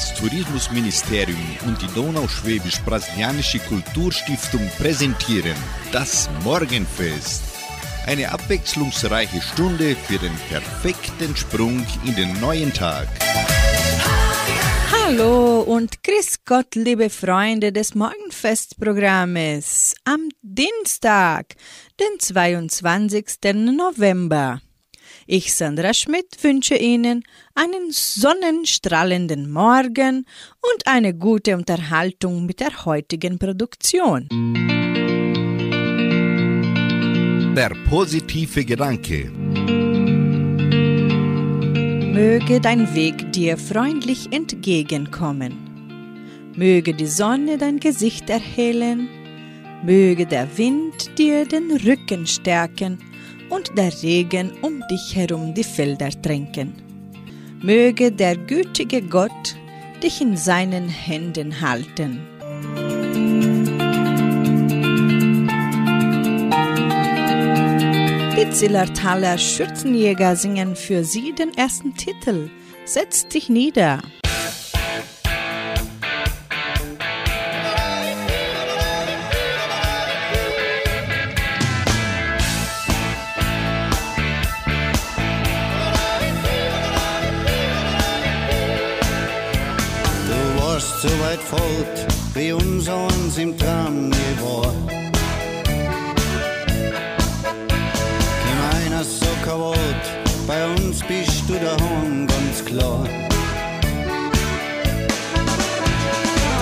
Das Tourismusministerium und die Donauschwäbisch-Brasilianische Kulturstiftung präsentieren das Morgenfest. Eine abwechslungsreiche Stunde für den perfekten Sprung in den neuen Tag. Hallo und grüß Gott, liebe Freunde des Morgenfestprogrammes. Am Dienstag, den 22. November. Ich, Sandra Schmidt, wünsche Ihnen einen sonnenstrahlenden Morgen und eine gute Unterhaltung mit der heutigen Produktion. Der positive Gedanke. Möge dein Weg dir freundlich entgegenkommen. Möge die Sonne dein Gesicht erhellen. Möge der Wind dir den Rücken stärken und der Regen um dich herum die Felder tränken. Möge der gütige Gott dich in seinen Händen halten. Die Zillertaler Schürzenjäger singen für sie den ersten Titel. Setz dich nieder. So weit fort, wie unser uns im Traum war. Keiner so kaputt, bei uns bist du daheim, ganz klar.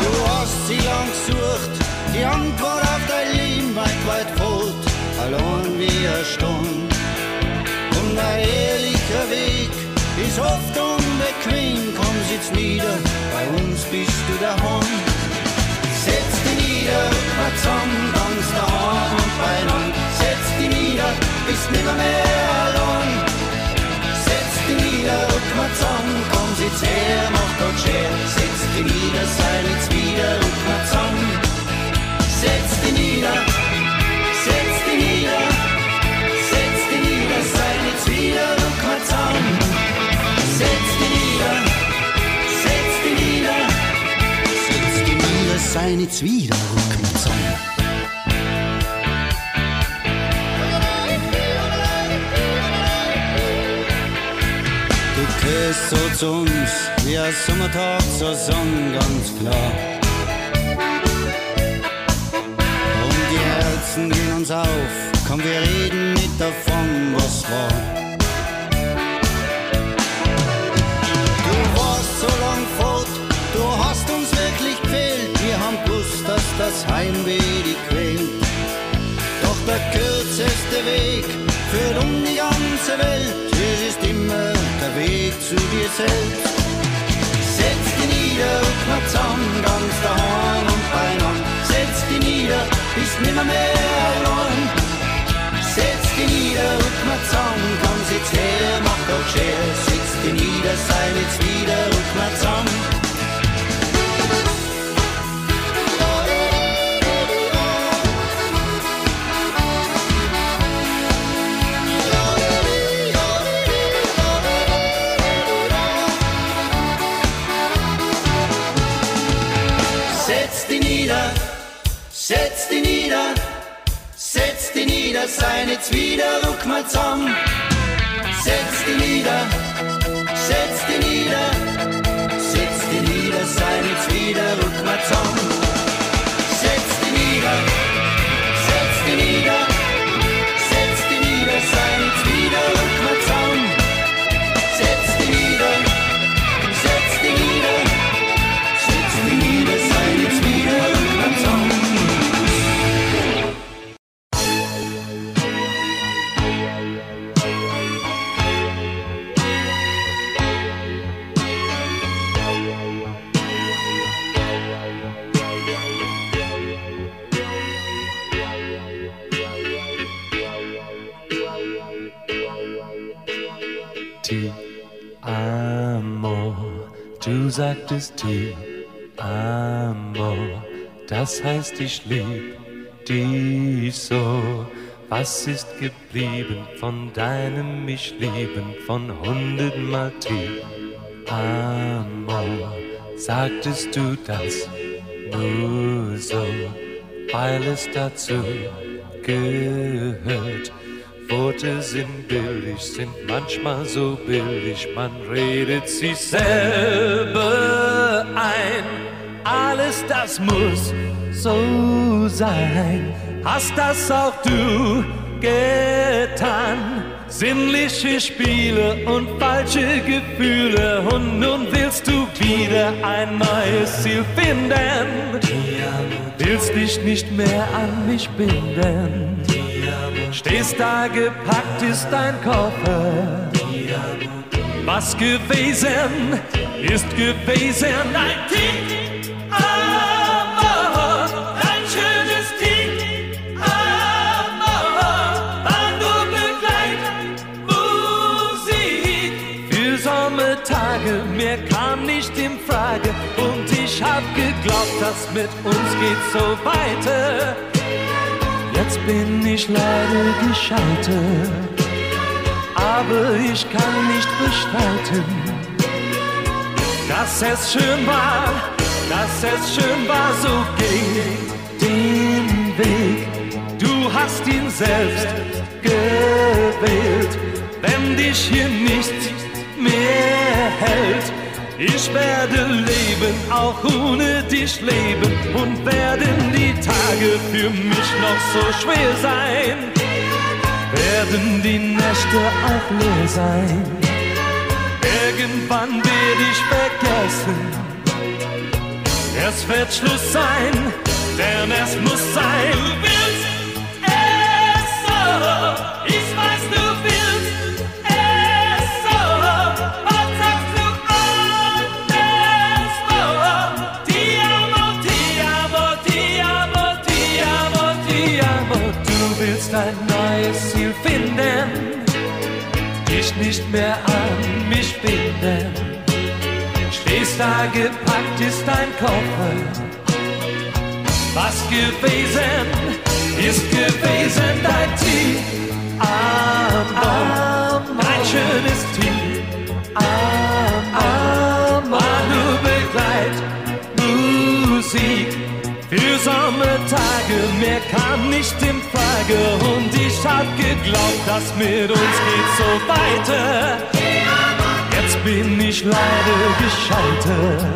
Du hast sie lang gesucht, die Antwort auf dein Leben weit, weit fort, allein wie er stand. Und ein ehrlicher Weg ist oft unbequem, komm, sitz nieder uns bist du daheim. Setz dich nieder, mal zusammen, ganz daheim und beinan. Setz dich nieder, bist nimmer mehr allein. Setz dich nieder, rück mal zusammen, komm, sitz her, mach dort schwer. Setz dich nieder, sei jetzt wieder, rück mal zusammen. Setz sei nicht wieder Du gehörst so zu uns, wie ein Sommertag zur Sonne, ganz klar. Und die Herzen gehen uns auf, komm, wir reden nicht davon, was war. Das Heimweh die quält. Doch der kürzeste Weg führt um die ganze Welt. Es ist immer der Weg zu dir selbst. Setz dich nieder, mal zusammen, ganz daheim und beieinander. Setz dich nieder, bist nimmer mehr allein. Setz dich nieder, mal zusammen, komm, sitz her, mach doch schwer. Setz dich nieder, sei jetzt wieder, mal zusammen. Setz dich nieder, setz dich nieder, sei nicht wieder, ruck mal zusammen. Setz dich nieder, setz dich nieder, setz dich nieder, sei nicht wieder, ruck mal zusammen. Sagtest ti amo, das heißt ich lieb dich so. Was ist geblieben von deinem mich lieben von hundertmal ti amo, sagtest du das nur so, weil es dazu gehört. Worte sind billig, sind manchmal so billig, man redet sich selber ein. Alles das muss so sein, hast das auch du getan. Sinnliche Spiele und falsche Gefühle und nun willst du wieder ein neues Ziel finden. Willst dich nicht mehr an mich binden. Stehst da gepackt ist dein Koffer. Was gewesen ist gewesen, ein Tick, aber ein schönes Tick, aber war nur Begleitmusik. Für Sommertage, mehr kam nicht in Frage und ich hab geglaubt, das mit uns geht so weiter. Jetzt bin ich leider gescheitert, aber ich kann nicht bestreiten, dass es schön war, dass es schön war, so ging den Weg. Du hast ihn selbst gewählt, wenn dich hier nichts mehr hält. Ich werde leben, auch ohne dich leben und werden die Tage für mich noch so schwer sein. Werden die Nächte auch leer sein. Irgendwann werde ich vergessen. Es wird Schluss sein, denn es muss sein. Du willst es so, ich weiß, du willst nicht mehr an mich binden. Stehst da gepackt ist dein Koffer. Was gewesen ist gewesen dein Team. Amor, ein schönes Team. Amor, nur Begleit, Musik. Für Sommertage, mehr kam nicht in Frage und ich hab geglaubt, dass mit uns geht so weiter. Jetzt bin ich leider gescheitert,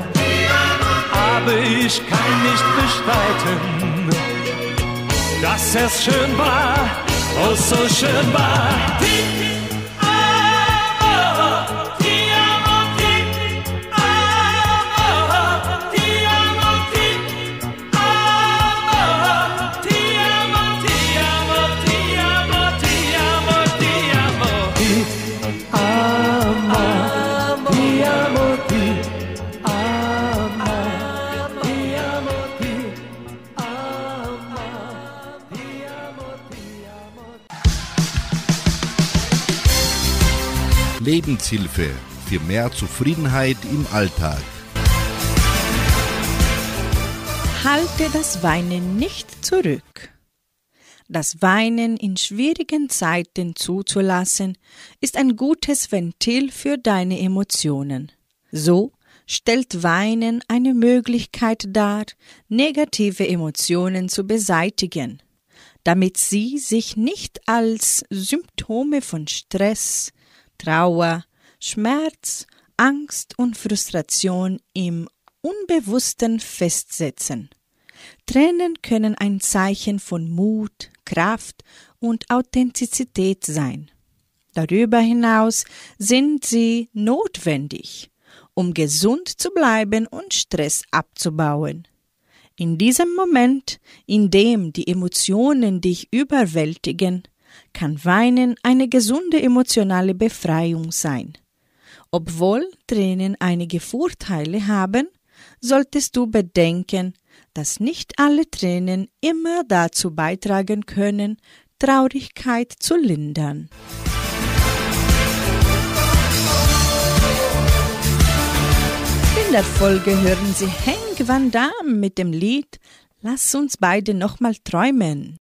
aber ich kann nicht bestreiten, dass es schön war, oh so schön war. Lebenshilfe für mehr Zufriedenheit im Alltag. Halte das Weinen nicht zurück. Das Weinen in schwierigen Zeiten zuzulassen, ist ein gutes Ventil für deine Emotionen. So stellt Weinen eine Möglichkeit dar, negative Emotionen zu beseitigen, damit sie sich nicht als Symptome von Stress, Trauer, Schmerz, Angst und Frustration im Unbewussten festsetzen. Tränen können ein Zeichen von Mut, Kraft und Authentizität sein. Darüber hinaus sind sie notwendig, um gesund zu bleiben und Stress abzubauen. In diesem Moment, in dem die Emotionen dich überwältigen, kann Weinen eine gesunde emotionale Befreiung sein. Obwohl Tränen einige Vorteile haben, solltest du bedenken, dass nicht alle Tränen immer dazu beitragen können, Traurigkeit zu lindern. In der Folge hören Sie Hank Van Damme mit dem Lied Lass uns beide nochmal träumen.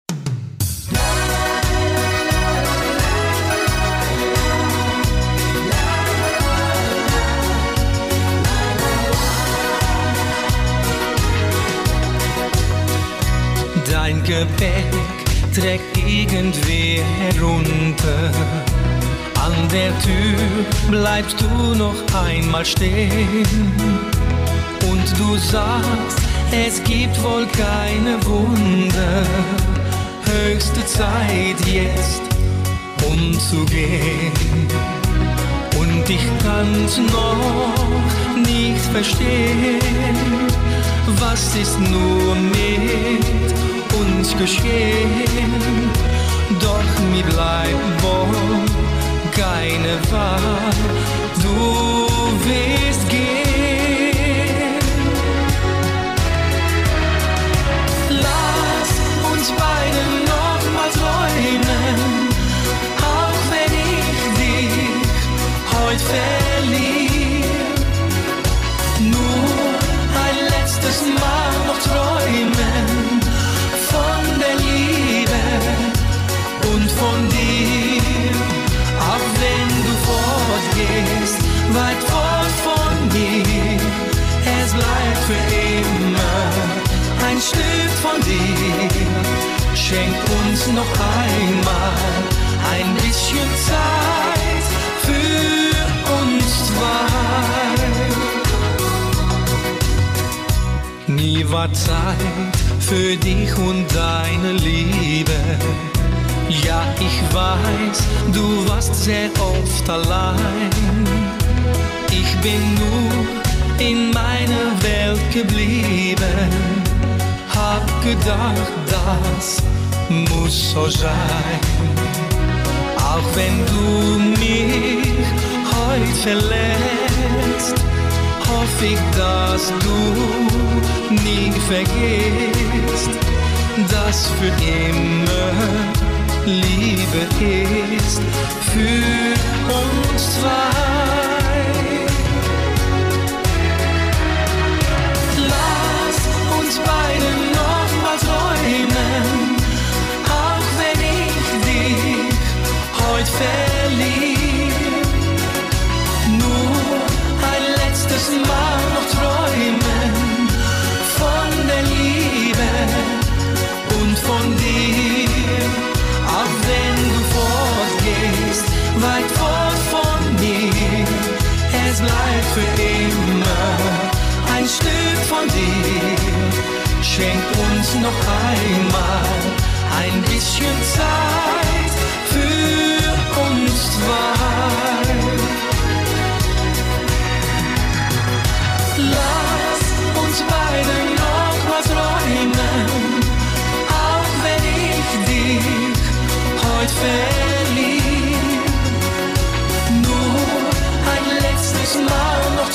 Gepäck trägt irgendwer herunter. An der Tür bleibst du noch einmal stehen und du sagst, es gibt wohl keine Wunder. Höchste Zeit jetzt umzugehen. Und ich kann's noch nicht verstehen, was ist nur mit uns geschehen. Doch mir bleibt wohl keine Wahl, du wirst gehen. Ein Stück von dir. Schenk uns noch einmal ein bisschen Zeit für uns zwei. Nie war Zeit für dich und deine Liebe. Ja, ich weiß, du warst sehr oft allein. Ich bin nur in meiner Welt geblieben. Hab gedacht, das muss so sein. Auch wenn du mich heute verlässt, hoffe ich, dass du nie vergisst, dass für immer Liebe ist für uns zwei. Lass heute verliere. Nur ein letztes Mal noch träumen von der Liebe und von dir. Auch wenn du fortgehst, weit fort von mir, es bleibt für immer ein Stück von dir. Schenk uns noch einmal ein bisschen Zeit zwei. Lass uns beide noch mal träumen, auch wenn ich dich heute verliere. Nur ein letztes Mal noch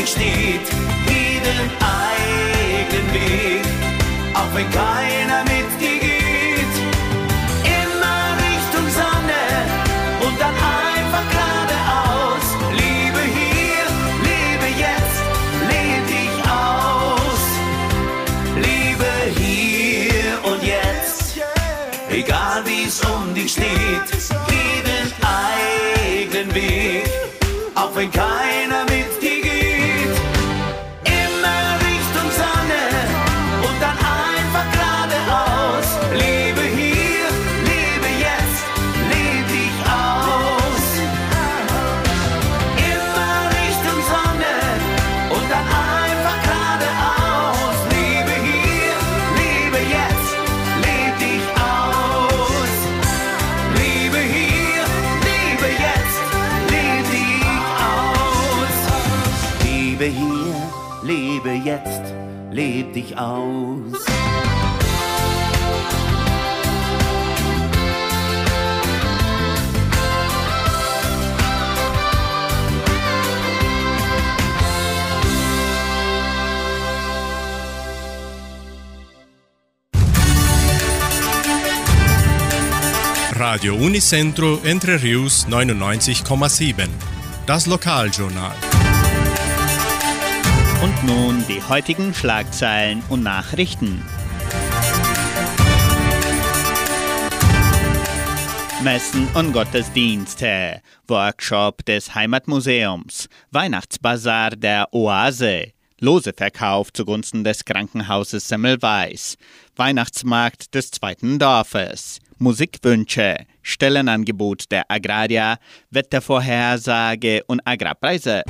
dich steht, jeden eigenen Weg, auch wenn keiner mit dir geht. Immer Richtung Sonne und dann einfach geradeaus. Liebe hier, lebe jetzt, leb dich aus. Liebe hier und jetzt, egal wie es um dich steht, dich aus. Radio Unicentro Entre Rius 99,7. Das Lokaljournal. Und nun die heutigen Schlagzeilen und Nachrichten. Messen und Gottesdienste, Workshop des Heimatmuseums, Weihnachtsbazar der Oase, Loseverkauf zugunsten des Krankenhauses Semmelweis, Weihnachtsmarkt des zweiten Dorfes, Musikwünsche, Stellenangebot der Agraria, Wettervorhersage und Agrarpreise.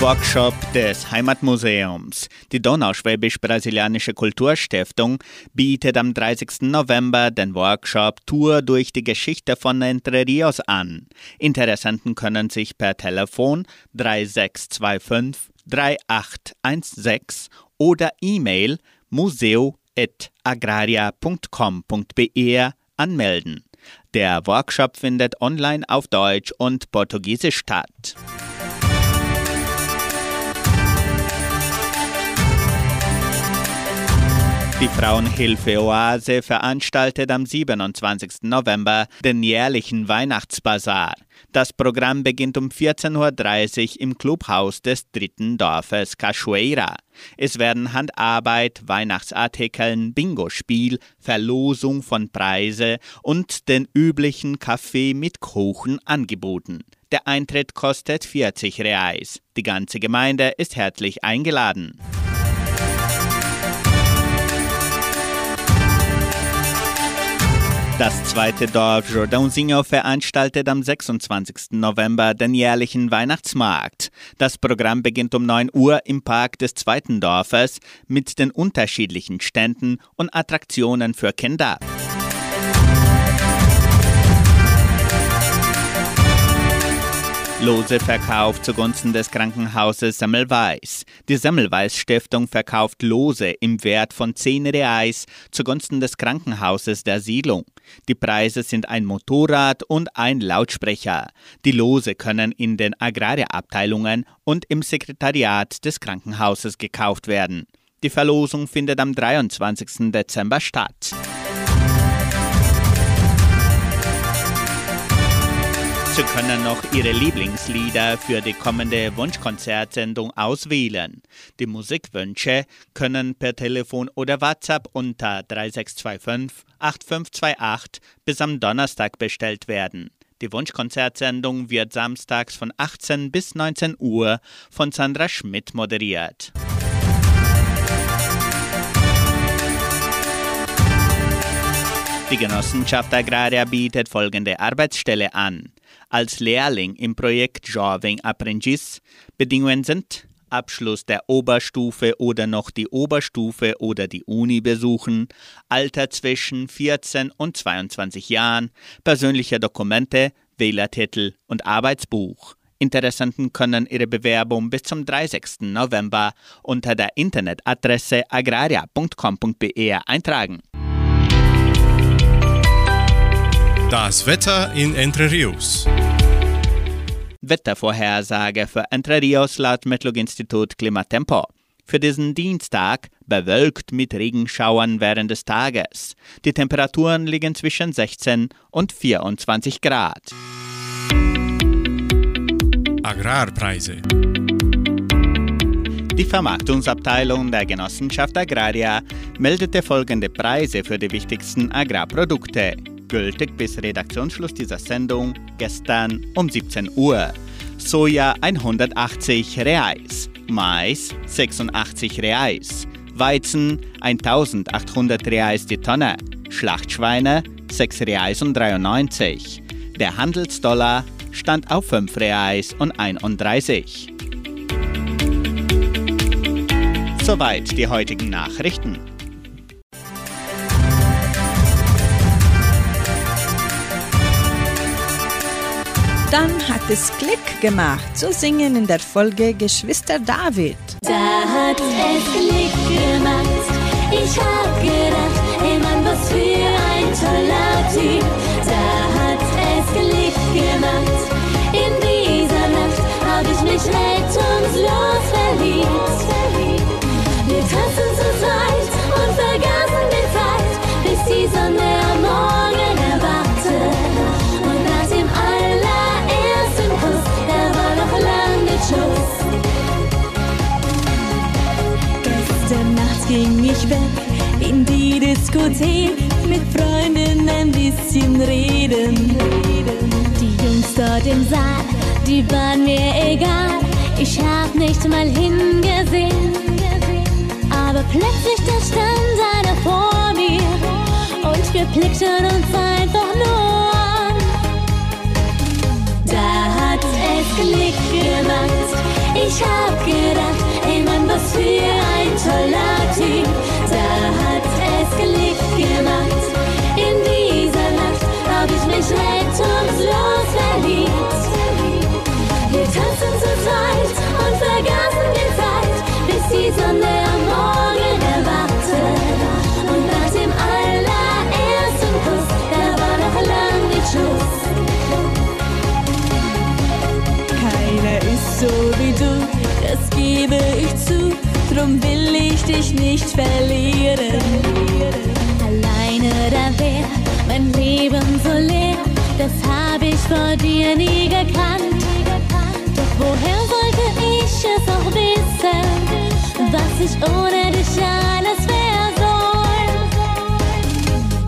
Workshop des Heimatmuseums. Die Donauschwäbisch-Brasilianische Kulturstiftung bietet am 30. November den Workshop Tour durch die Geschichte von Entre Rios an. Interessenten können sich per Telefon 3625 3816 oder E-Mail museo.agraria.com.br anmelden. Der Workshop findet online auf Deutsch und Portugiesisch statt. Die Frauenhilfe Oase veranstaltet am 27. November den jährlichen Weihnachtsbazar. Das Programm beginnt um 14.30 Uhr im Clubhaus des dritten Dorfes Cachoeira. Es werden Handarbeit, Weihnachtsartikeln, Bingo-Spiel, Verlosung von Preise und den üblichen Kaffee mit Kuchen angeboten. Der Eintritt kostet 40 Reais. Die ganze Gemeinde ist herzlich eingeladen. Das zweite Dorf Jordãozinho veranstaltet am 26. November den jährlichen Weihnachtsmarkt. Das Programm beginnt um 9 Uhr im Park des zweiten Dorfes mit den unterschiedlichen Ständen und Attraktionen für Kinder. Loseverkauf zugunsten des Krankenhauses Semmelweis. Die Semmelweis Stiftung verkauft Lose im Wert von 10 Reais zugunsten des Krankenhauses der Siedlung. Die Preise sind ein Motorrad und ein Lautsprecher. Die Lose können in den Agrarabteilungen und im Sekretariat des Krankenhauses gekauft werden. Die Verlosung findet am 23. Dezember statt. Sie können noch Ihre Lieblingslieder für die kommende Wunschkonzertsendung auswählen. Die Musikwünsche können per Telefon oder WhatsApp unter 3625 8528 bis am Donnerstag bestellt werden. Die Wunschkonzertsendung wird samstags von 18 bis 19 Uhr von Sandra Schmidt moderiert. Die Genossenschaft Agraria bietet folgende Arbeitsstelle an. Als Lehrling im Projekt Jovem Aprendiz Bedingungen sind Abschluss der Oberstufe oder noch die Oberstufe oder die Uni besuchen, Alter zwischen 14 und 22 Jahren, persönliche Dokumente, Wählertitel und Arbeitsbuch. Interessenten können ihre Bewerbung bis zum 30. November unter der Internetadresse agraria.com.be eintragen. Das Wetter in Entre Rios. Wettervorhersage für Entre Rios laut Metlog-Institut Klimatempo. Für diesen Dienstag bewölkt mit Regenschauern während des Tages. Die Temperaturen liegen zwischen 16 und 24 Grad. Agrarpreise. Die Vermarktungsabteilung der Genossenschaft Agraria meldete folgende Preise für die wichtigsten Agrarprodukte, gültig bis Redaktionsschluss dieser Sendung gestern um 17 Uhr. Soja 180 Reais, Mais 86 Reais, Weizen 1800 Reais die Tonne, Schlachtschweine 6 Reais und 93. Der Handelsdollar stand auf 5 Reais und 31. Soweit die heutigen Nachrichten. Dann hat es Klick gemacht zu singen in der Folge Geschwister David. Da hat es Klick gemacht. Ich hab gedacht, ey Mann, was für ein toller Typ. Da hat es Klick gemacht. In dieser Nacht hab ich mich rettungslos verliebt. Wir tanzen zu zweit und vergaßen die Zeit, bis die Sonne ging ich weg in die Diskothek mit Freunden ein bisschen reden. Die Jungs dort im Saal, die waren mir egal. Ich hab nicht mal hingesehen. Aber plötzlich da stand einer vor mir und wir blickten uns einfach nur an. Da hat es Klick gemacht. Ich hab gedacht, was für ein toller Typ. Da hat es Klick gemacht. In dieser Nacht hab ich mich rettungslos verliebt. Wir tanzen zu zweit und vergaßen die Zeit, bis die Sonne am Morgen erwachte. Und nach dem allerersten Kuss, da war noch lang nicht Schluss. Keiner ist so wie du, das gebe ich zu. Drum will ich dich nicht verlieren. Alleine da wär mein Leben so leer, das hab ich vor dir nie gekannt. Doch woher sollte ich es auch wissen, was ich ohne dich alles wär soll?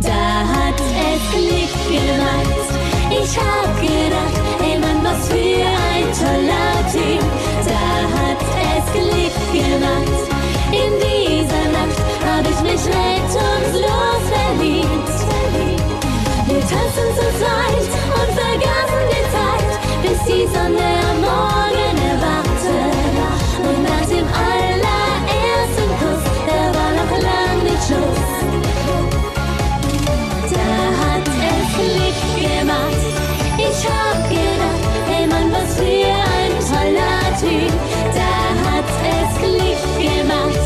Da hat es Klick gemacht. Ich hab gedacht, ey Mann, was für ein toller Typ. In dieser Nacht hab ich mich rettungslos verliebt. Wir tanzen zu zweit und vergaßen die Zeit, bis die Sonne am Morgen Klick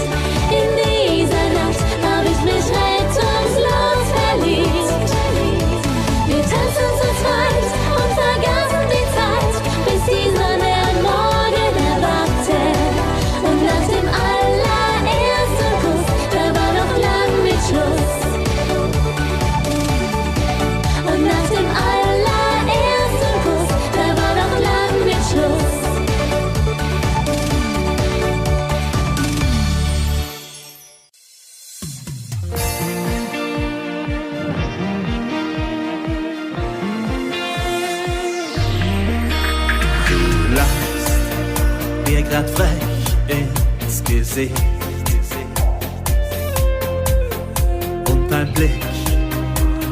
Blick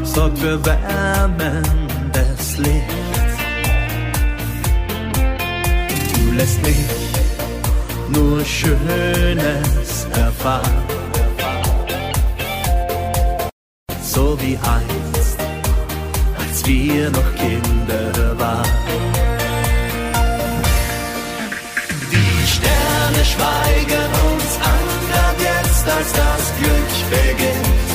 sorgt für wärmendes Licht. Du lässt mich nur Schönes erfahren. So wie einst, als wir noch Kinder waren. Sterne schweigen uns an, grad jetzt, als das Glück beginnt.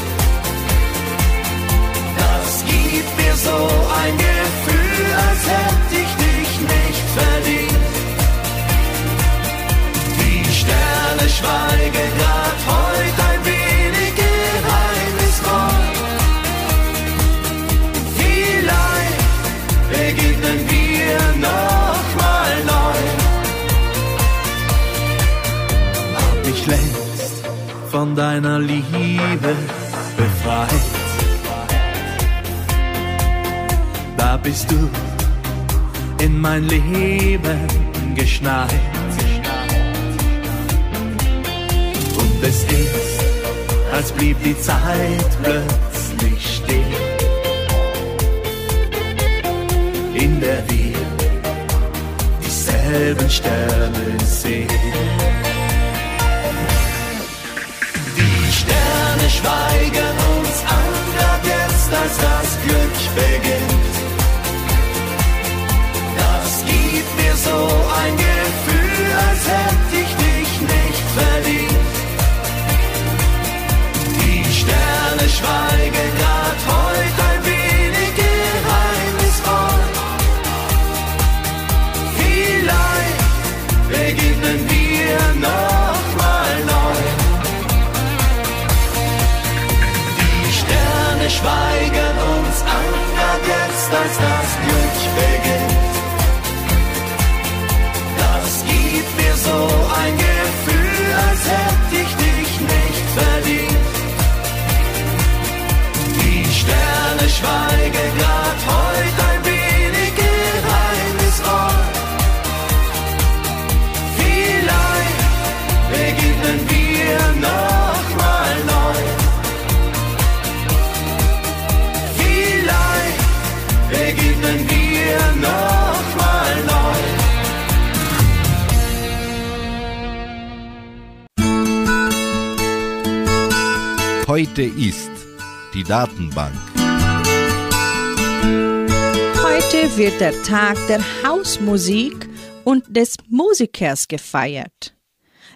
Gibt mir so ein Gefühl, als hätte ich dich nicht verdient. Die Sterne schweigen grad heute ein wenig geheimnisvoll. Vielleicht begegnen wir noch mal neu. Hab mich längst von deiner Liebe befreit. Bist du in mein Leben geschneit. Und es ist, als blieb die Zeit plötzlich stehen, in der wir dieselben Sterne sehen. Die Sterne schweigen uns an, grad jetzt, als das Glück beginnt. So ein Gefühl, als hätte ich dich nicht verdient. Die Sterne schweigen grad heute Heute ist die Datenbank. Heute wird der Tag der Hausmusik und des Musikers gefeiert.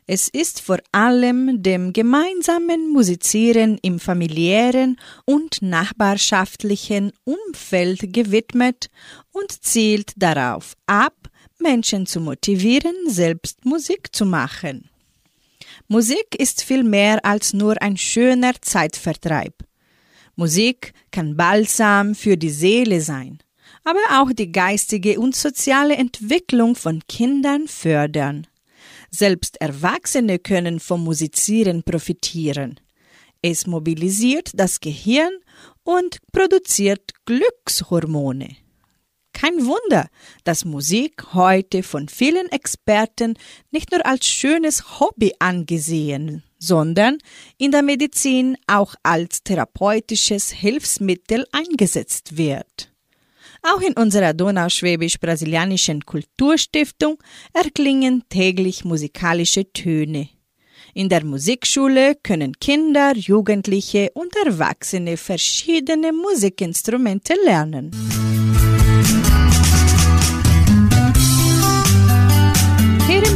Es ist vor allem dem gemeinsamen Musizieren im familiären und nachbarschaftlichen Umfeld gewidmet und zielt darauf ab, Menschen zu motivieren, selbst Musik zu machen. Musik ist viel mehr als nur ein schöner Zeitvertreib. Musik kann Balsam für die Seele sein, aber auch die geistige und soziale Entwicklung von Kindern fördern. Selbst Erwachsene können vom Musizieren profitieren. Es mobilisiert das Gehirn und produziert Glückshormone. Kein Wunder, dass Musik heute von vielen Experten nicht nur als schönes Hobby angesehen, sondern in der Medizin auch als therapeutisches Hilfsmittel eingesetzt wird. Auch in unserer Donauschwäbisch-Brasilianischen Kulturstiftung erklingen täglich musikalische Töne. In der Musikschule können Kinder, Jugendliche und Erwachsene verschiedene Musikinstrumente lernen. Hier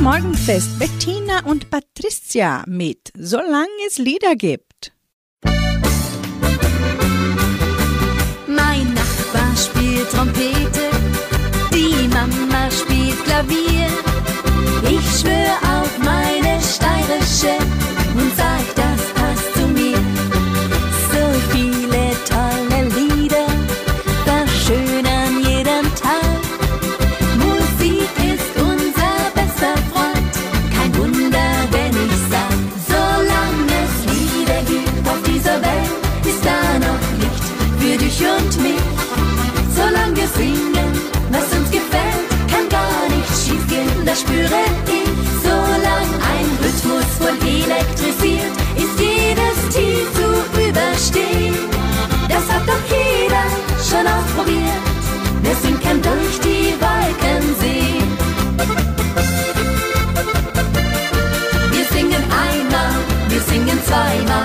Morgenfest Bettina und Patricia mit Solange es Lieder gibt. Mein Nachbar spielt Trompete, die Mama spielt Klavier. Ich schwör auf meine steirische 在哪？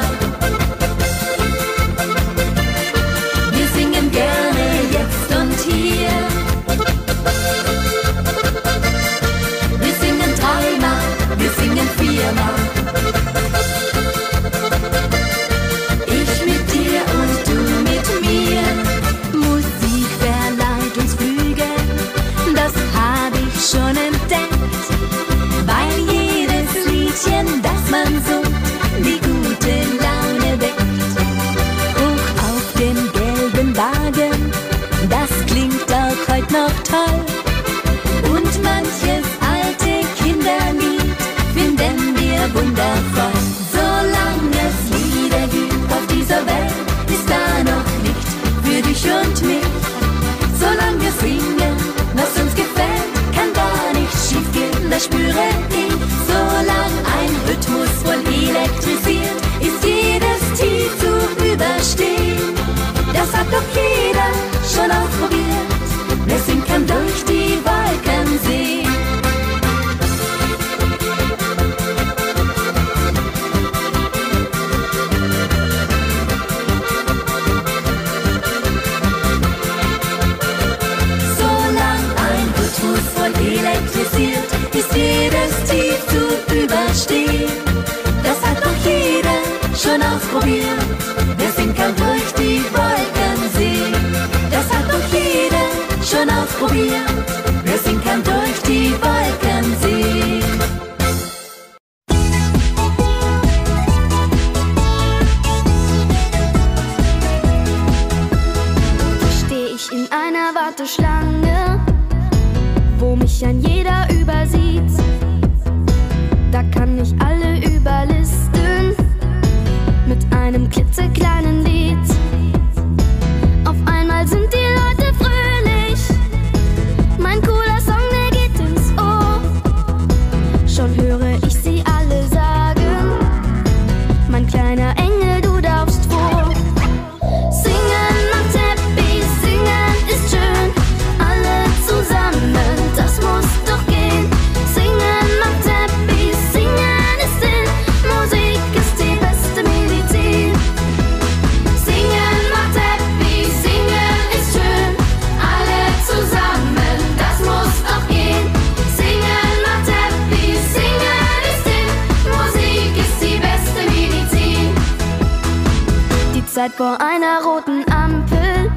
Vor einer roten Ampel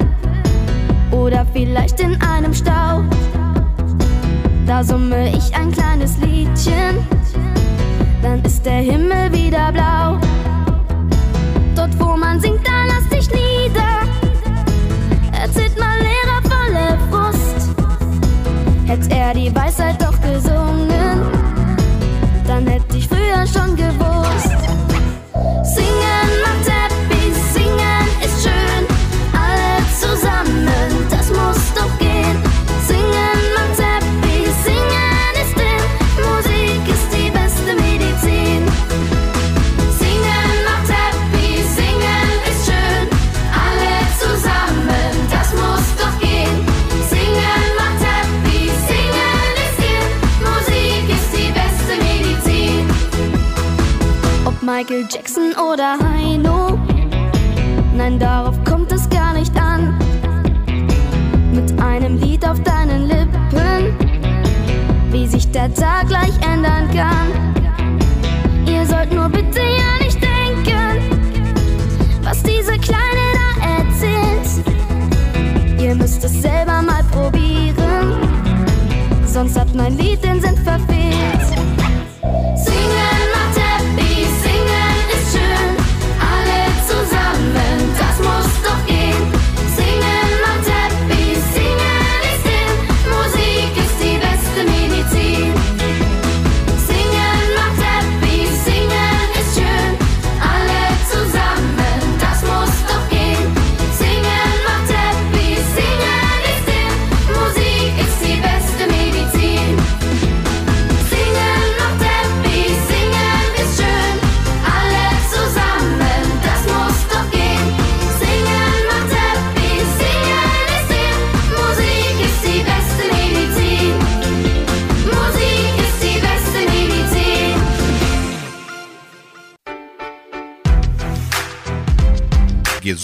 oder vielleicht in einem Stau. Da summe ich ein kleines Liedchen, dann ist der Himmel wieder blau. Dort wo man singt, da lass dich nieder. Erzählt mal Lehrer volle Frust. Hätt er die Weisheit doch gesungen, dann hätte ich früher schon gewusst. Oder Heino. Nein, darauf kommt es gar nicht an. Mit einem Lied auf deinen Lippen, wie sich der Tag gleich ändern kann. Ihr sollt nur bitte ja nicht denken, was diese Kleine da erzählt. Ihr müsst es selber mal probieren, sonst hat mein Lied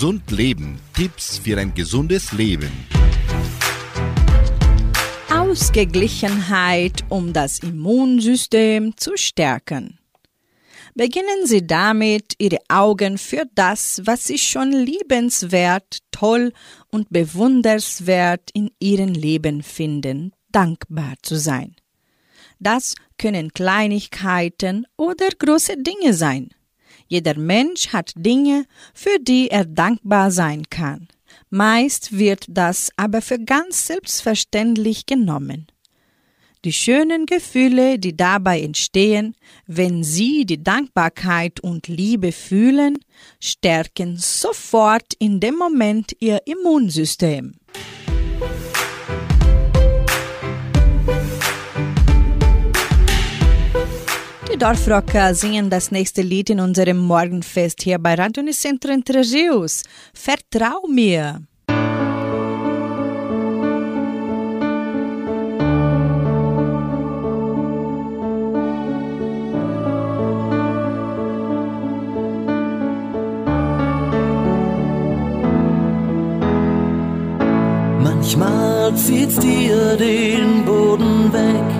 Gesund leben. Tipps für ein gesundes Leben. Ausgeglichenheit, um das Immunsystem zu stärken. Beginnen Sie damit, Ihre Augen für das, was Sie schon liebenswert, toll und bewunderswert in Ihrem Leben finden, dankbar zu sein. Das können Kleinigkeiten oder große Dinge sein. Jeder Mensch hat Dinge, für die er dankbar sein kann. Meist wird das aber für ganz selbstverständlich genommen. Die schönen Gefühle, die dabei entstehen, wenn Sie die Dankbarkeit und Liebe fühlen, stärken sofort in dem Moment Ihr Immunsystem. Die Dorfrocker äh, singen das nächste Lied in unserem Morgenfest hier bei Radio Unicentro Entre Vertrau mir! Manchmal zieht's dir den Boden weg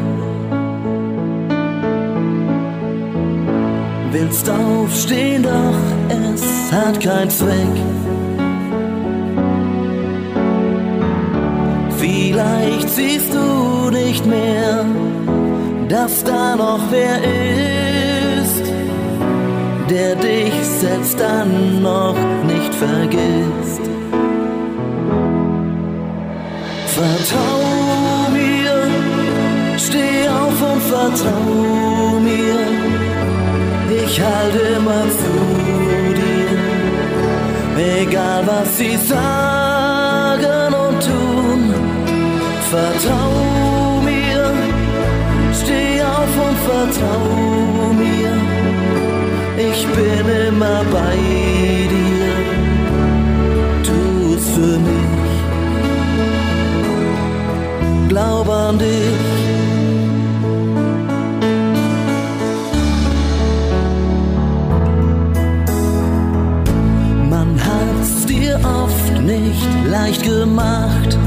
Willst aufstehen, doch es hat keinen Zweck. Vielleicht siehst du nicht mehr, dass da noch wer ist, der dich selbst dann noch nicht vergisst. Vertrau mir, steh auf und vertrau mir, ich halte immer zu dir, egal was sie sagen und tun. Vertrau mir, steh auf und vertrau mir, ich bin immer bei dir, leicht gemacht.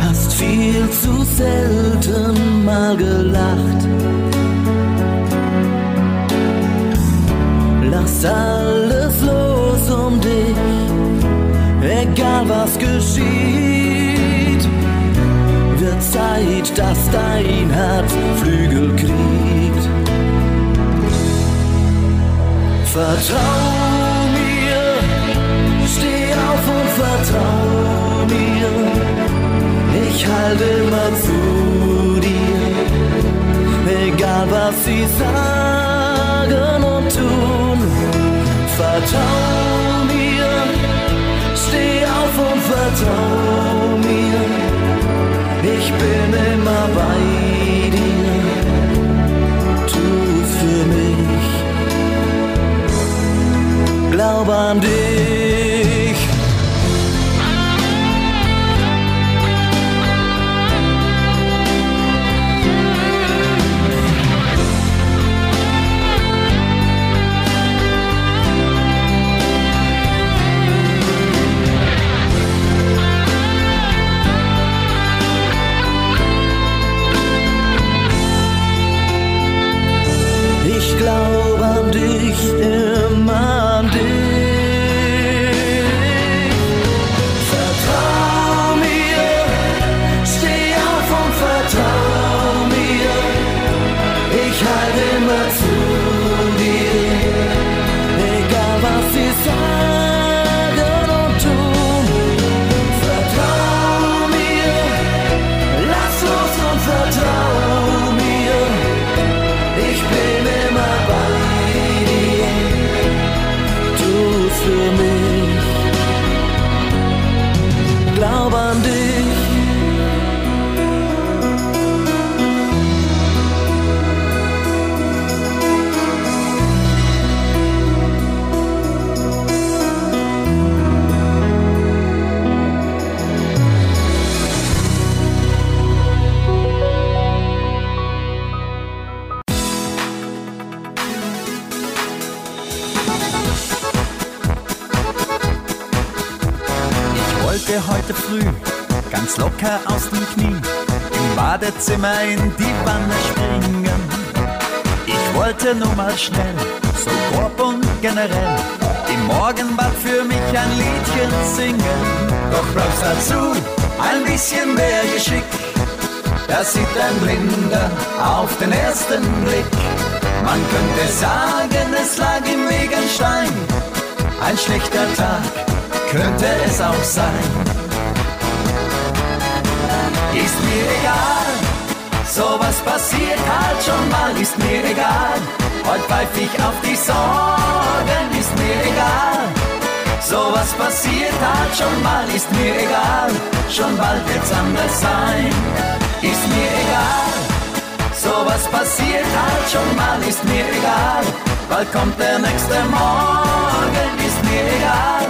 Hast viel zu selten mal gelacht. Lass alles los um dich egal was geschieht, wird Zeit, dass dein Herz Flügel kriegt. Vertrau vertrau mir, ich halte immer zu dir, egal was sie sagen und tun. Vertrau mir, steh auf und vertrau mir, ich bin immer bei dir, tu's für mich, glaub an dich. Ich wollte heute früh ganz locker aus dem Knie im Badezimmer in die Wanne springen. Ich wollte nur mal schnell, so grob und generell, im Morgenbad für mich ein Liedchen singen. Doch brauchst dazu ein bisschen mehr Geschick. Da sieht ein Blinder auf den ersten Blick. Man könnte sagen, es lag im Weg ein schlechter Tag könnte es auch sein. Ist mir egal, sowas passiert halt schon mal, ist mir egal. Heute pfeif ich auf die Sorgen, ist mir egal. Sowas passiert halt schon mal, ist mir egal. Schon bald wird's anders sein, ist mir egal. Sowas passiert halt schon mal, ist mir egal. Bald kommt der nächste Morgen, ist mir egal.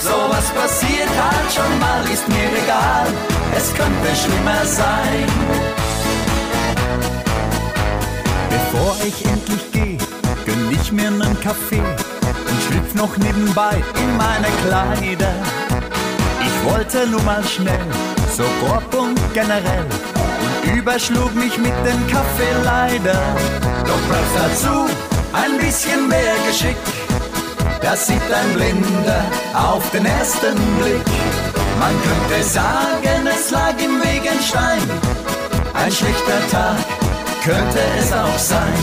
Sowas passiert halt schon mal, ist mir egal. Es könnte schlimmer sein. Bevor ich endlich geh, gönn ich mir nen Kaffee. und schlüpf noch nebenbei in meine Kleider. Ich wollte nur mal schnell, so grob und generell, überschlug mich mit dem Kaffee leider. Doch brauchst dazu ein bisschen mehr Geschick, das sieht ein Blinder auf den ersten Blick. Man könnte sagen, es lag im Weg ein Stein, ein schlechter Tag könnte es auch sein.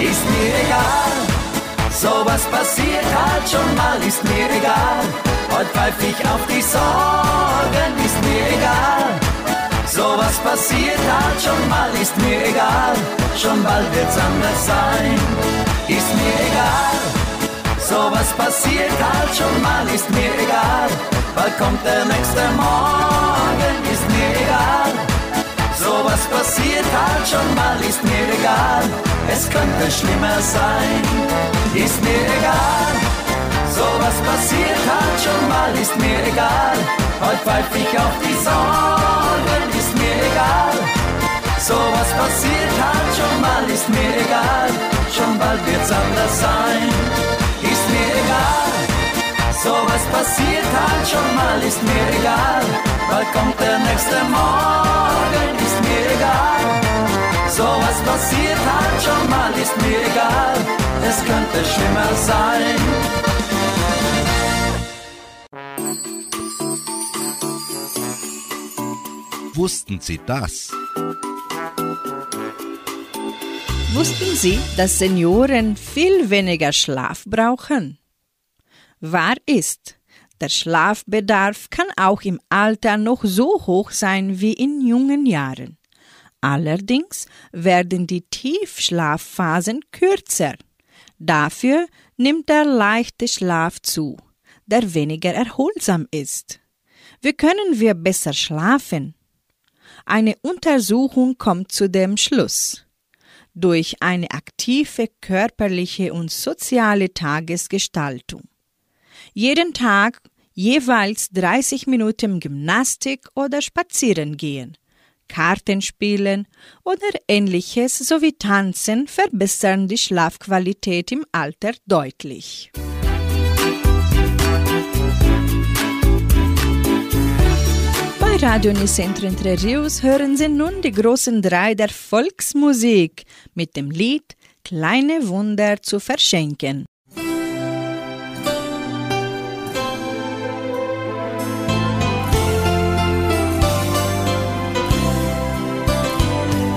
Ist mir egal, sowas passiert halt schon mal, ist mir egal. Heute pfeif ich auf die Sorgen, ist mir egal. Sowas passiert halt schon mal, ist mir egal. Schon bald wird's anders sein, ist mir egal. Sowas passiert halt schon mal, ist mir egal. Bald kommt der nächste Morgen, ist mir egal. Sowas passiert halt schon mal, ist mir egal. Es könnte schlimmer sein, ist mir egal. Sowas passiert halt schon mal, ist mir egal. Heute pfeif ich auf die Sorgen, ist mir egal. Sowas passiert halt schon mal, ist mir egal. Schon bald wird's anders sein, ist mir egal. Sowas passiert halt schon mal, ist mir egal. Bald kommt der nächste Morgen, ist mir egal. Sowas passiert halt schon mal, ist mir egal. Es könnte schlimmer sein. Wussten Sie das? Wussten Sie, dass Senioren viel weniger Schlaf brauchen? Wahr ist, der Schlafbedarf kann auch im Alter noch so hoch sein wie in jungen Jahren. Allerdings werden die Tiefschlafphasen kürzer. Dafür nimmt der leichte Schlaf zu, der weniger erholsam ist. Wie können wir besser schlafen? Eine Untersuchung kommt zu dem Schluss. Durch eine aktive körperliche und soziale Tagesgestaltung. Jeden Tag jeweils 30 Minuten Gymnastik oder Spazieren gehen, Karten spielen oder ähnliches sowie Tanzen verbessern die Schlafqualität im Alter deutlich. Bei Radio Nicentro Entre Rios hören Sie nun die großen drei der Volksmusik mit dem Lied Kleine Wunder zu verschenken.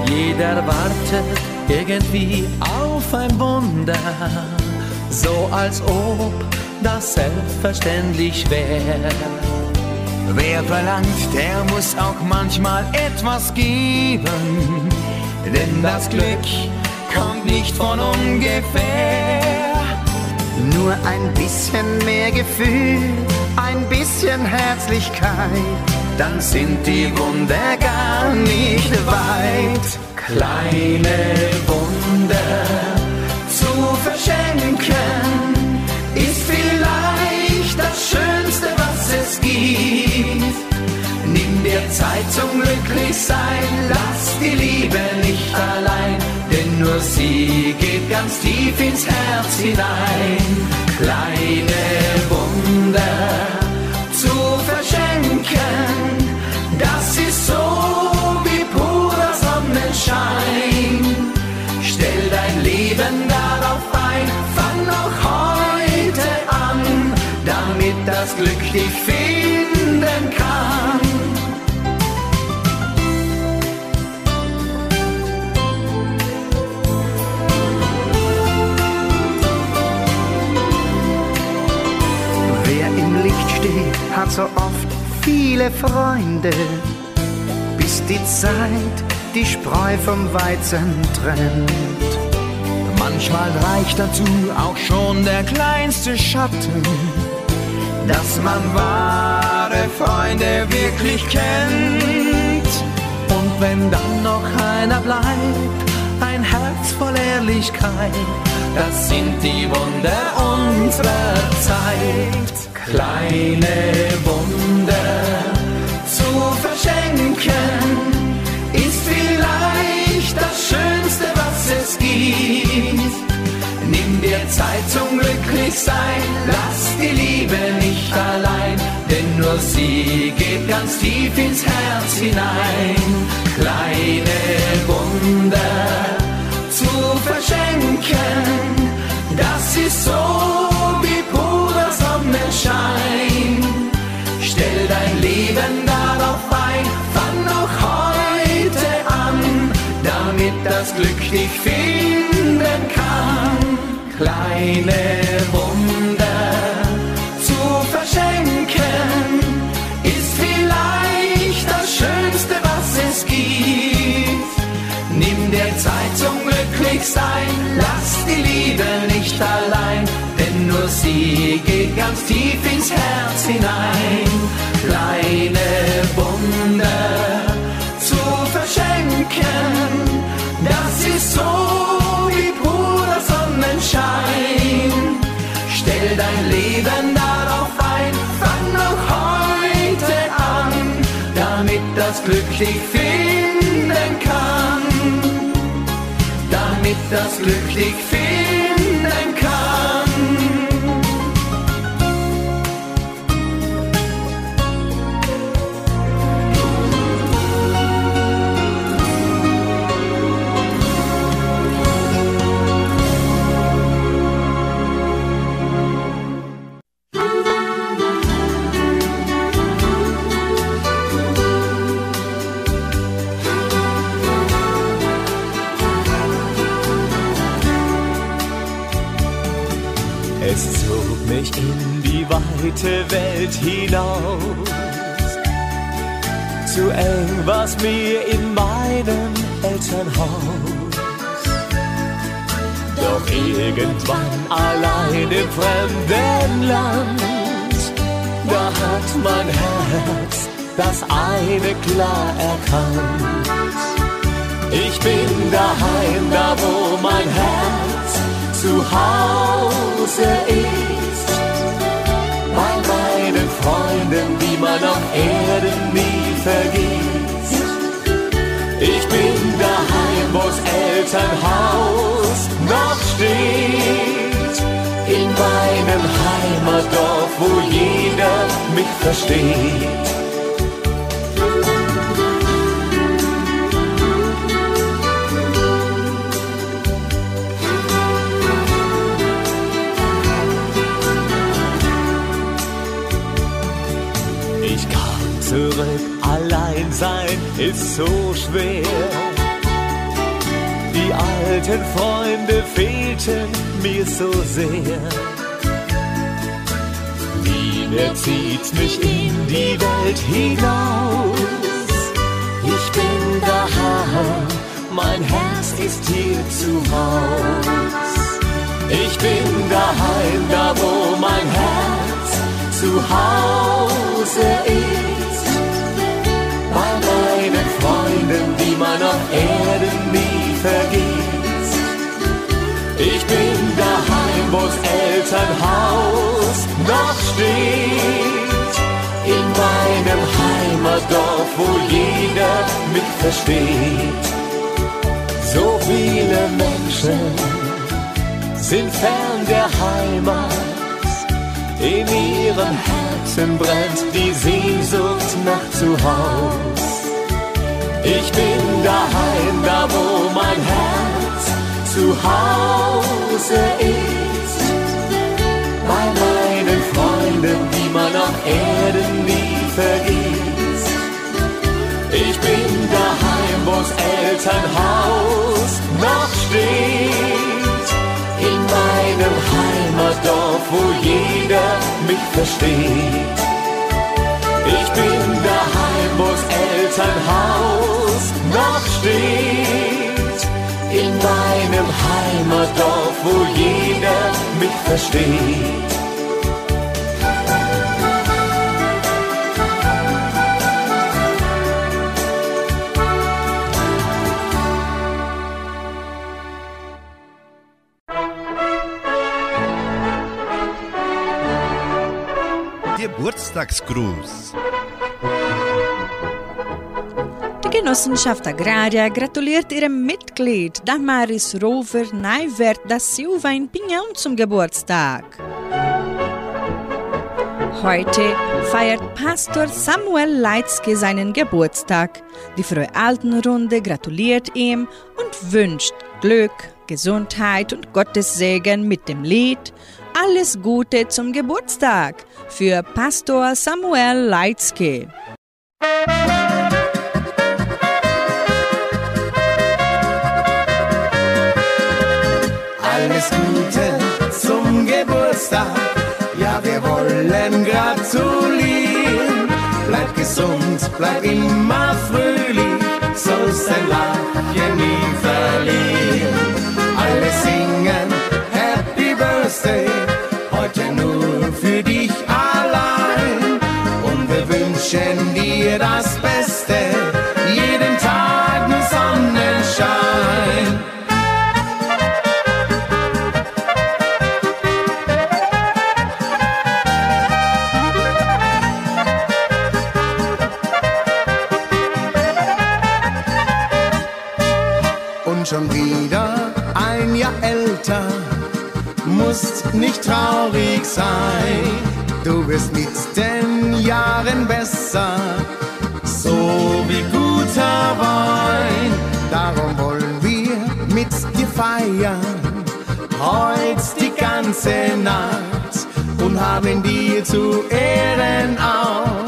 Jeder wartet irgendwie auf ein Wunder, so als ob das selbstverständlich wäre. Wer verlangt, der muss auch manchmal etwas geben, denn das Glück kommt nicht von ungefähr. Nur ein bisschen mehr Gefühl, ein bisschen Herzlichkeit, dann sind die Wunder gar nicht weit. Kleine Wunder zu verschenken Zeit zum Glücklichsein, lass die Liebe nicht allein, denn nur sie geht ganz tief ins Herz hinein. Kleine Wunder zu verschenken, das ist so wie purer Sonnenschein. Stell dein Leben darauf ein, fang noch heute an, damit das Glück dich finden so oft viele Freunde, bis die Zeit die Spreu vom Weizen trennt. Manchmal reicht dazu auch schon der kleinste Schatten, dass man wahre Freunde wirklich kennt. Und wenn dann noch einer bleibt, ein Herz voll Ehrlichkeit, das sind die Wunder unserer Zeit. Kleine Wunder zu verschenken, ist vielleicht das Schönste, was es gibt. der Zeit zum Glücklichsein. Lass die Liebe nicht allein, denn nur sie geht ganz tief ins Herz hinein. Kleine Wunder zu verschenken, das ist so Leben darauf ein, fang noch heute an, damit das Glück dich finden kann. Kleine Wunder zu verschenken, ist vielleicht das Schönste, was es gibt. Nimm dir Zeit zum Glücklichsein, lass die Liebe nicht allein, nur sie geht ganz tief ins Herz hinein. Kleine Wunder zu verschenken, das ist so wie purer Sonnenschein. Stell dein Leben darauf ein, fang noch heute an, damit das Glück dich finden kann. Damit das Glück dich finden kann. Weite Welt hinaus. Zu eng war's mir in meinem Elternhaus. Doch irgendwann allein im fremden Land, da hat mein Herz das eine klar erkannt. Ich bin daheim, da wo mein Herz zu Hause ist. Freunden, die man auf Erden nie vergisst. Ich bin daheim, wo's Elternhaus noch steht. In meinem Heimatdorf, wo jeder mich versteht. Sein ist so schwer. Die alten Freunde fehlten mir so sehr. Mehr zieht mich in die Welt hinaus. Ich bin daheim, mein Herz ist hier zu Haus. Ich bin daheim, da wo mein Herz zu Hause ist. Man auf Erden nie vergisst. Ich bin daheim, wo's Elternhaus noch steht. In meinem Heimatdorf, wo jeder mich versteht. So viele Menschen sind fern der Heimat. In ihrem Herzen brennt die Sehnsucht nach Zuhaus. Ich bin daheim, da wo mein Herz zu Hause ist. Bei meinen Freunden, die man auf Erden nie vergisst. Ich bin daheim, wo's Elternhaus noch steht. In meinem Heimatdorf, wo jeder mich versteht. Ich bin Elternhaus noch steht. In meinem Heimatdorf, wo jeder mich versteht. Geburtstagsgruß. Genossenschaft Agraria gratuliert ihrem Mitglied Damaris Rover Neiwert da Silva in Pinhão zum Geburtstag. Heute feiert Pastor Samuel Leitzke seinen Geburtstag. Die Frau Altenrunde gratuliert ihm und wünscht Glück, Gesundheit und Gottes Segen mit dem Lied Alles Gute zum Geburtstag für Pastor Samuel Leitzke. Gratulieren. Bleib gesund, bleib immer fröhlich, sollst dein Lachen nie verlieren. Alle singen Happy Birthday, heute nur für dich allein. Und wir wünschen dir das Beste, musst nicht traurig sein. Du wirst mit den Jahren besser, so wie guter Wein. Darum wollen wir mit dir feiern, heute die ganze Nacht und haben dir zu Ehren auch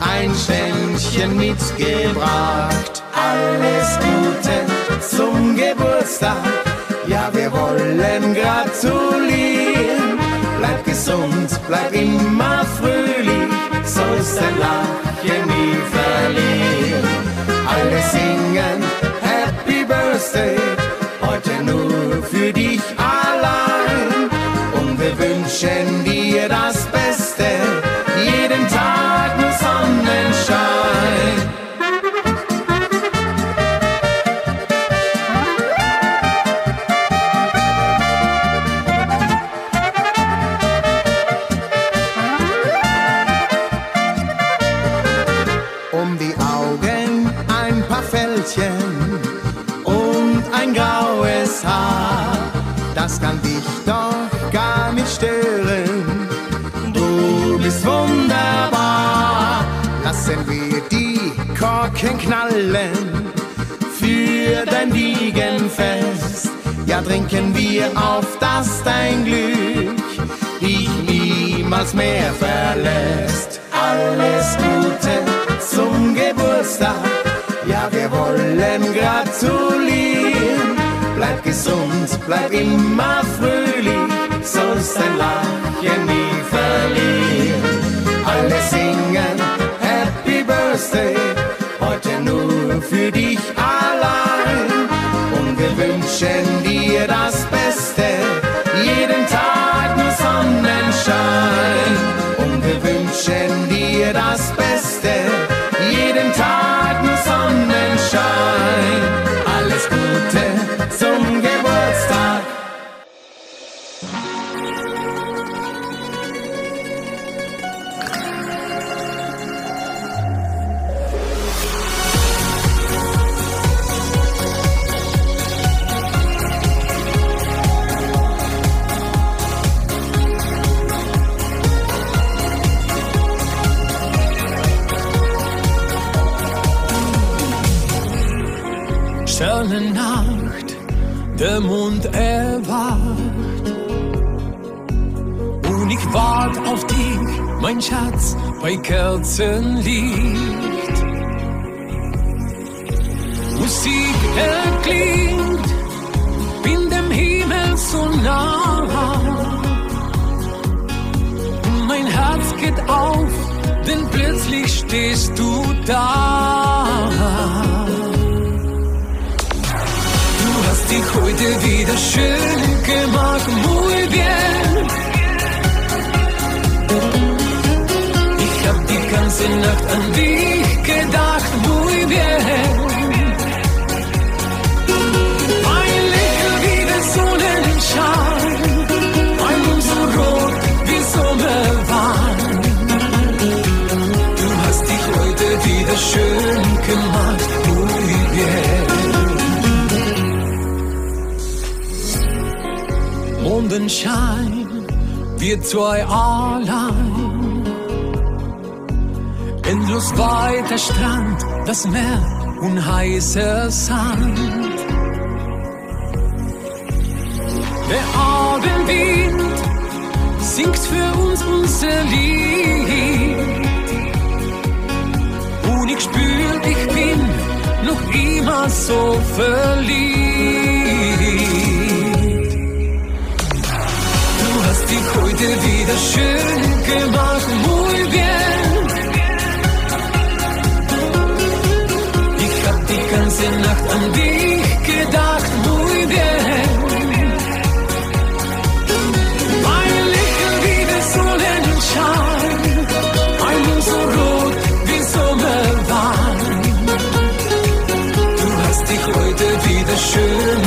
ein Ständchen mitgebracht. Alles Gute zum Geburtstag, ja wir wollen gratulieren. Bleib gesund, bleib immer fröhlich, sollst dein Lachen nie verlieren. Alle singen Happy Birthday, heute nur für dich allein. Und wir wünschen dir das Beste, auf, dass dein Glück dich niemals mehr verlässt. Alles Gute zum Geburtstag. Ja, wir wollen gratulieren. Bleib gesund, bleib immer fröhlich, sollst dein Lachen nie verlieren. Alle singen Happy Birthday, heute nur für dich allein. Wünschen dir das Beste, jeden Tag nur Sonnenschein. Und wir wünschen dir das Beste, jeden Tag nur Sonnenschein. Alles Gute zum Geburtstag. Der Mond erwacht. Und ich wart auf dich, mein Schatz, bei Kerzenlicht. Musik erklingt, bin dem Himmel so nah. Und mein Herz geht auf, denn plötzlich stehst du da. Hast dich heute wieder schön gemacht, muy bien. Ich hab die ganze Nacht an dich gedacht, muy bien. Ein Lächeln wie der Sonnenschein, ein Mund so rot wie Sommerwein. Du hast dich heute wieder schön gemacht, Sonnenschein, wir zwei allein. Endlos weiter Strand, das Meer und heißer Sand. Der Abendwind singt für uns unser Lied. Und ich spür, ich bin noch immer so verliebt. Heute wieder schön gemacht, muy bien. Ich hab die ganze Nacht an dich gedacht, muy bien. Mein Lächeln wie der Sonnenschein, ein Mund so rot wie Sommerwein. Du hast dich heute wieder schön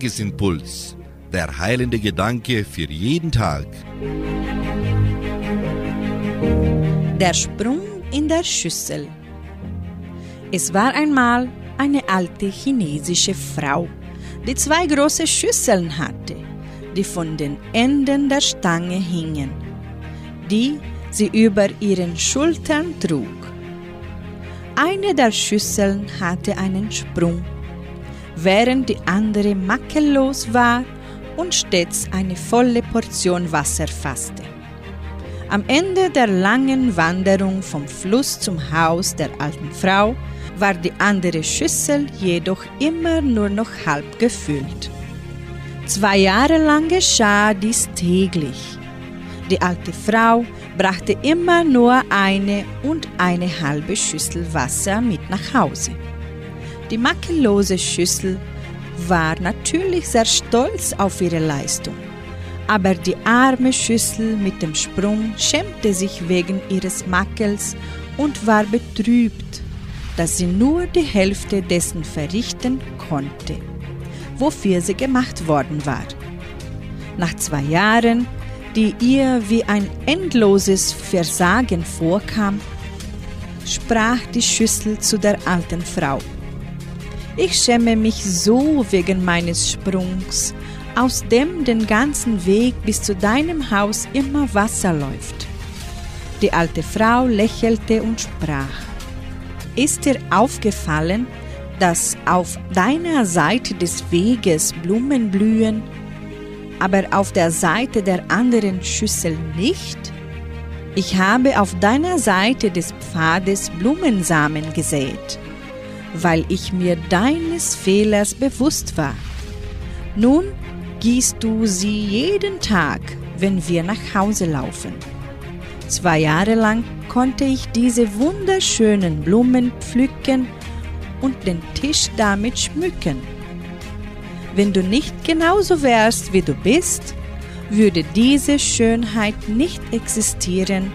Tagesimpuls. Der heilende Gedanke für jeden Tag. Der Sprung in der Schüssel. Es war einmal eine alte chinesische Frau, die zwei große Schüsseln hatte, die von den Enden der Stange hingen, die sie über ihren Schultern trug. Eine der Schüsseln hatte einen Sprung während die andere makellos war und stets eine volle Portion Wasser fasste. Am Ende der langen Wanderung vom Fluss zum Haus der alten Frau war die andere Schüssel jedoch immer nur noch halb gefüllt. Zwei Jahre lang geschah dies täglich. Die alte Frau brachte immer nur eine und eine halbe Schüssel Wasser mit nach Hause. Die makellose Schüssel war natürlich sehr stolz auf ihre Leistung. Aber die arme Schüssel mit dem Sprung schämte sich wegen ihres Makels und war betrübt, dass sie nur die Hälfte dessen verrichten konnte, wofür sie gemacht worden war. Nach zwei Jahren, die ihr wie ein endloses Versagen vorkam, sprach die Schüssel zu der alten Frau. Ich schäme mich so wegen meines Sprungs, aus dem den ganzen Weg bis zu deinem Haus immer Wasser läuft. Die alte Frau lächelte und sprach, Ist dir aufgefallen, dass auf deiner Seite des Weges Blumen blühen, aber auf der Seite der anderen Schüssel nicht? Ich habe auf deiner Seite des Pfades Blumensamen gesät weil ich mir deines Fehlers bewusst war. Nun gießt du sie jeden Tag, wenn wir nach Hause laufen. Zwei Jahre lang konnte ich diese wunderschönen Blumen pflücken und den Tisch damit schmücken. Wenn du nicht genauso wärst, wie du bist, würde diese Schönheit nicht existieren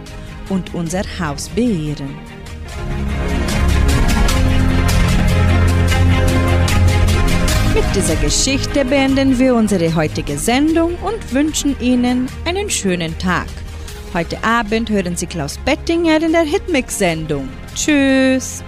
und unser Haus beehren. Mit dieser Geschichte beenden wir unsere heutige Sendung und wünschen Ihnen einen schönen Tag. Heute Abend hören Sie Klaus Bettinger in der Hitmix-Sendung. Tschüss!